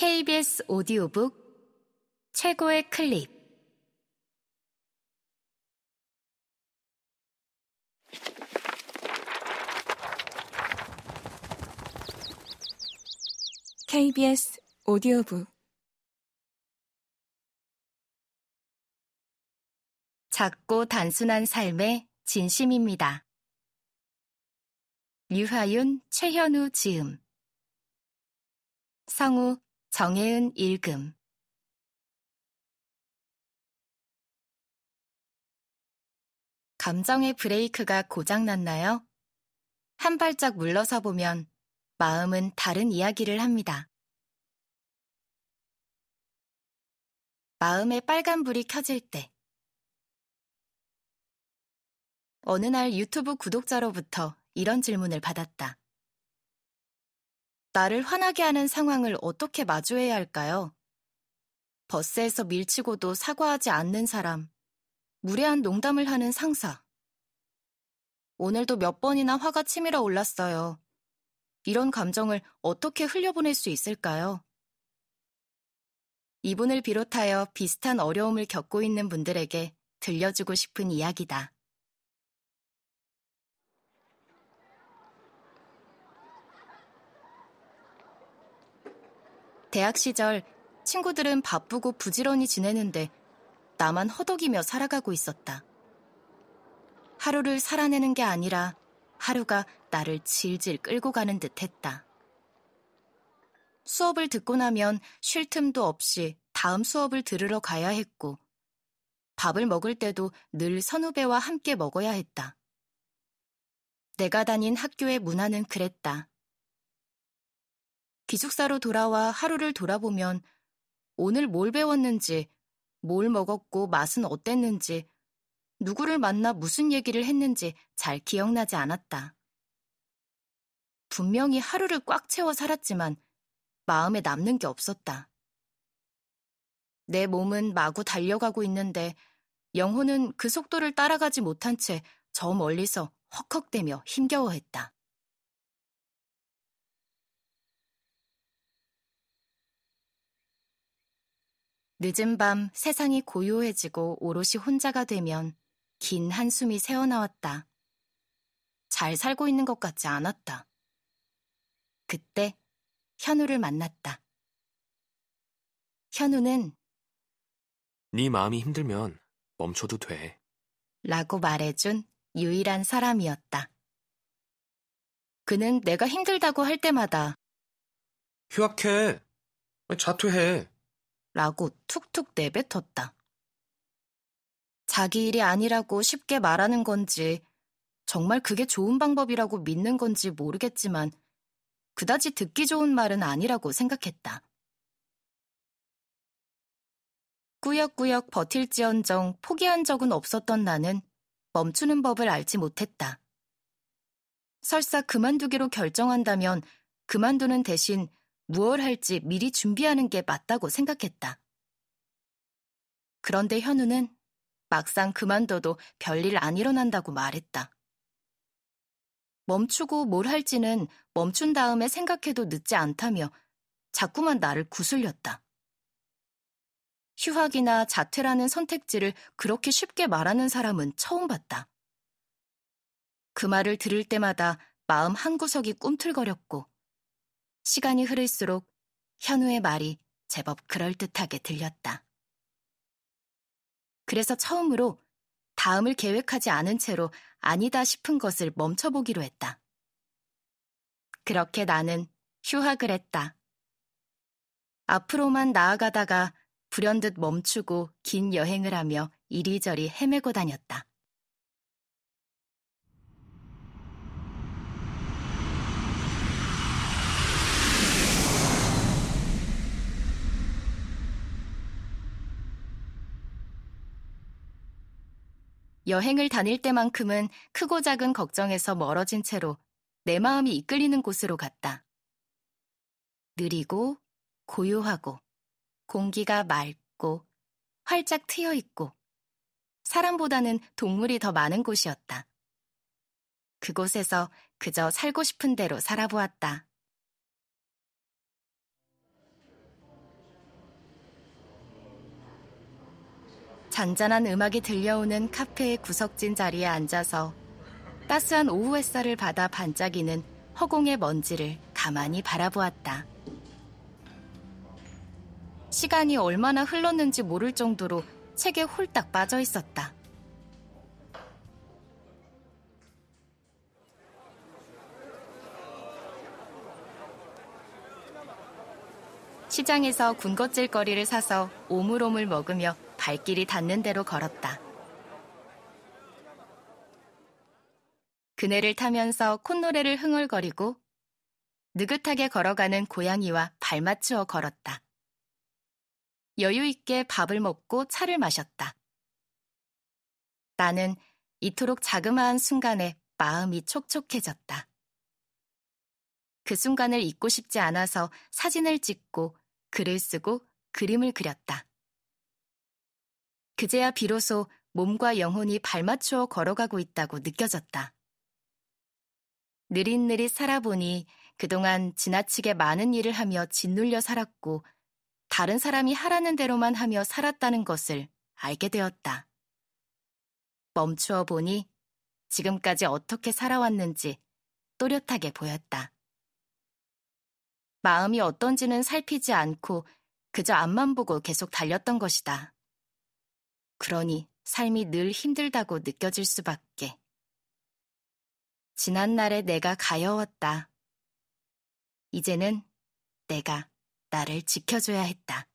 KBS 오디오북 최고의 클립. KBS 오디오북. 작고 단순한 삶의 진심입니다. 류하윤, 최현우 지음. 성우 정혜은 읽음 감정의 브레이크가 고장났나요? 한 발짝 물러서 보면 마음은 다른 이야기를 합니다. 마음의 빨간불이 켜질 때. 어느 날 유튜브 구독자로부터 이런 질문을 받았다. 나를 화나게 하는 상황을 어떻게 마주해야 할까요? 버스에서 밀치고도 사과하지 않는 사람, 무례한 농담을 하는 상사. 오늘도 몇 번이나 화가 치밀어 올랐어요. 이런 감정을 어떻게 흘려보낼 수 있을까요? 이분을 비롯하여 비슷한 어려움을 겪고 있는 분들에게 들려주고 싶은 이야기다. 대학 시절 친구들은 바쁘고 부지런히 지내는데 나만 허덕이며 살아가고 있었다. 하루를 살아내는 게 아니라 하루가 나를 질질 끌고 가는 듯 했다. 수업을 듣고 나면 쉴 틈도 없이 다음 수업을 들으러 가야 했고, 밥을 먹을 때도 늘 선후배와 함께 먹어야 했다. 내가 다닌 학교의 문화는 그랬다. 기숙사로 돌아와 하루를 돌아보면 오늘 뭘 배웠는지, 뭘 먹었고 맛은 어땠는지, 누구를 만나 무슨 얘기를 했는지 잘 기억나지 않았다. 분명히 하루를 꽉 채워 살았지만 마음에 남는 게 없었다. 내 몸은 마구 달려가고 있는데 영혼은 그 속도를 따라가지 못한 채 저 멀리서 헉헉대며 힘겨워했다. 늦은 밤 세상이 고요해지고 오롯이 혼자가 되면 긴 한숨이 새어나왔다. 잘 살고 있는 것 같지 않았다. 그때 현우를 만났다. 현우는 네 마음이 힘들면 멈춰도 돼. 라고 말해준 유일한 사람이었다. 그는 내가 힘들다고 할 때마다 휴학해. 자퇴해. 라고 툭툭 내뱉었다. 자기 일이 아니라고 쉽게 말하는 건지, 정말 그게 좋은 방법이라고 믿는 건지 모르겠지만, 그다지 듣기 좋은 말은 아니라고 생각했다. 꾸역꾸역 버틸지언정 포기한 적은 없었던 나는 멈추는 법을 알지 못했다. 설사 그만두기로 결정한다면 그만두는 대신 무얼 할지 미리 준비하는 게 맞다고 생각했다. 그런데 현우는 막상 그만둬도 별일 안 일어난다고 말했다. 멈추고 뭘 할지는 멈춘 다음에 생각해도 늦지 않다며 자꾸만 나를 구슬렸다. 휴학이나 자퇴라는 선택지를 그렇게 쉽게 말하는 사람은 처음 봤다. 그 말을 들을 때마다 마음 한구석이 꿈틀거렸고 시간이 흐를수록 현우의 말이 제법 그럴듯하게 들렸다. 그래서 처음으로 다음을 계획하지 않은 채로 아니다 싶은 것을 멈춰보기로 했다. 그렇게 나는 휴학을 했다. 앞으로만 나아가다가 불현듯 멈추고 긴 여행을 하며 이리저리 헤매고 다녔다. 여행을 다닐 때만큼은 크고 작은 걱정에서 멀어진 채로 내 마음이 이끌리는 곳으로 갔다. 느리고 고요하고 공기가 맑고 활짝 트여 있고 사람보다는 동물이 더 많은 곳이었다. 그곳에서 그저 살고 싶은 대로 살아보았다. 잔잔한 음악이 들려오는 카페의 구석진 자리에 앉아서 따스한 오후 햇살을 받아 반짝이는 허공의 먼지를 가만히 바라보았다. 시간이 얼마나 흘렀는지 모를 정도로 책에 홀딱 빠져 있었다. 시장에서 군것질거리를 사서 오물오물 먹으며 발길이 닿는 대로 걸었다. 그네를 타면서 콧노래를 흥얼거리고 느긋하게 걸어가는 고양이와 발맞추어 걸었다. 여유 있게 밥을 먹고 차를 마셨다. 나는 이토록 자그마한 순간에 마음이 촉촉해졌다. 그 순간을 잊고 싶지 않아서 사진을 찍고 글을 쓰고 그림을 그렸다. 그제야 비로소 몸과 영혼이 발맞추어 걸어가고 있다고 느껴졌다. 느릿느릿 살아보니 그동안 지나치게 많은 일을 하며 짓눌려 살았고 다른 사람이 하라는 대로만 하며 살았다는 것을 알게 되었다. 멈추어 보니 지금까지 어떻게 살아왔는지 또렷하게 보였다. 마음이 어떤지는 살피지 않고 그저 앞만 보고 계속 달렸던 것이다. 그러니 삶이 늘 힘들다고 느껴질 수밖에. 지난날에 내가 가여웠다. 이제는 내가 나를 지켜줘야 했다.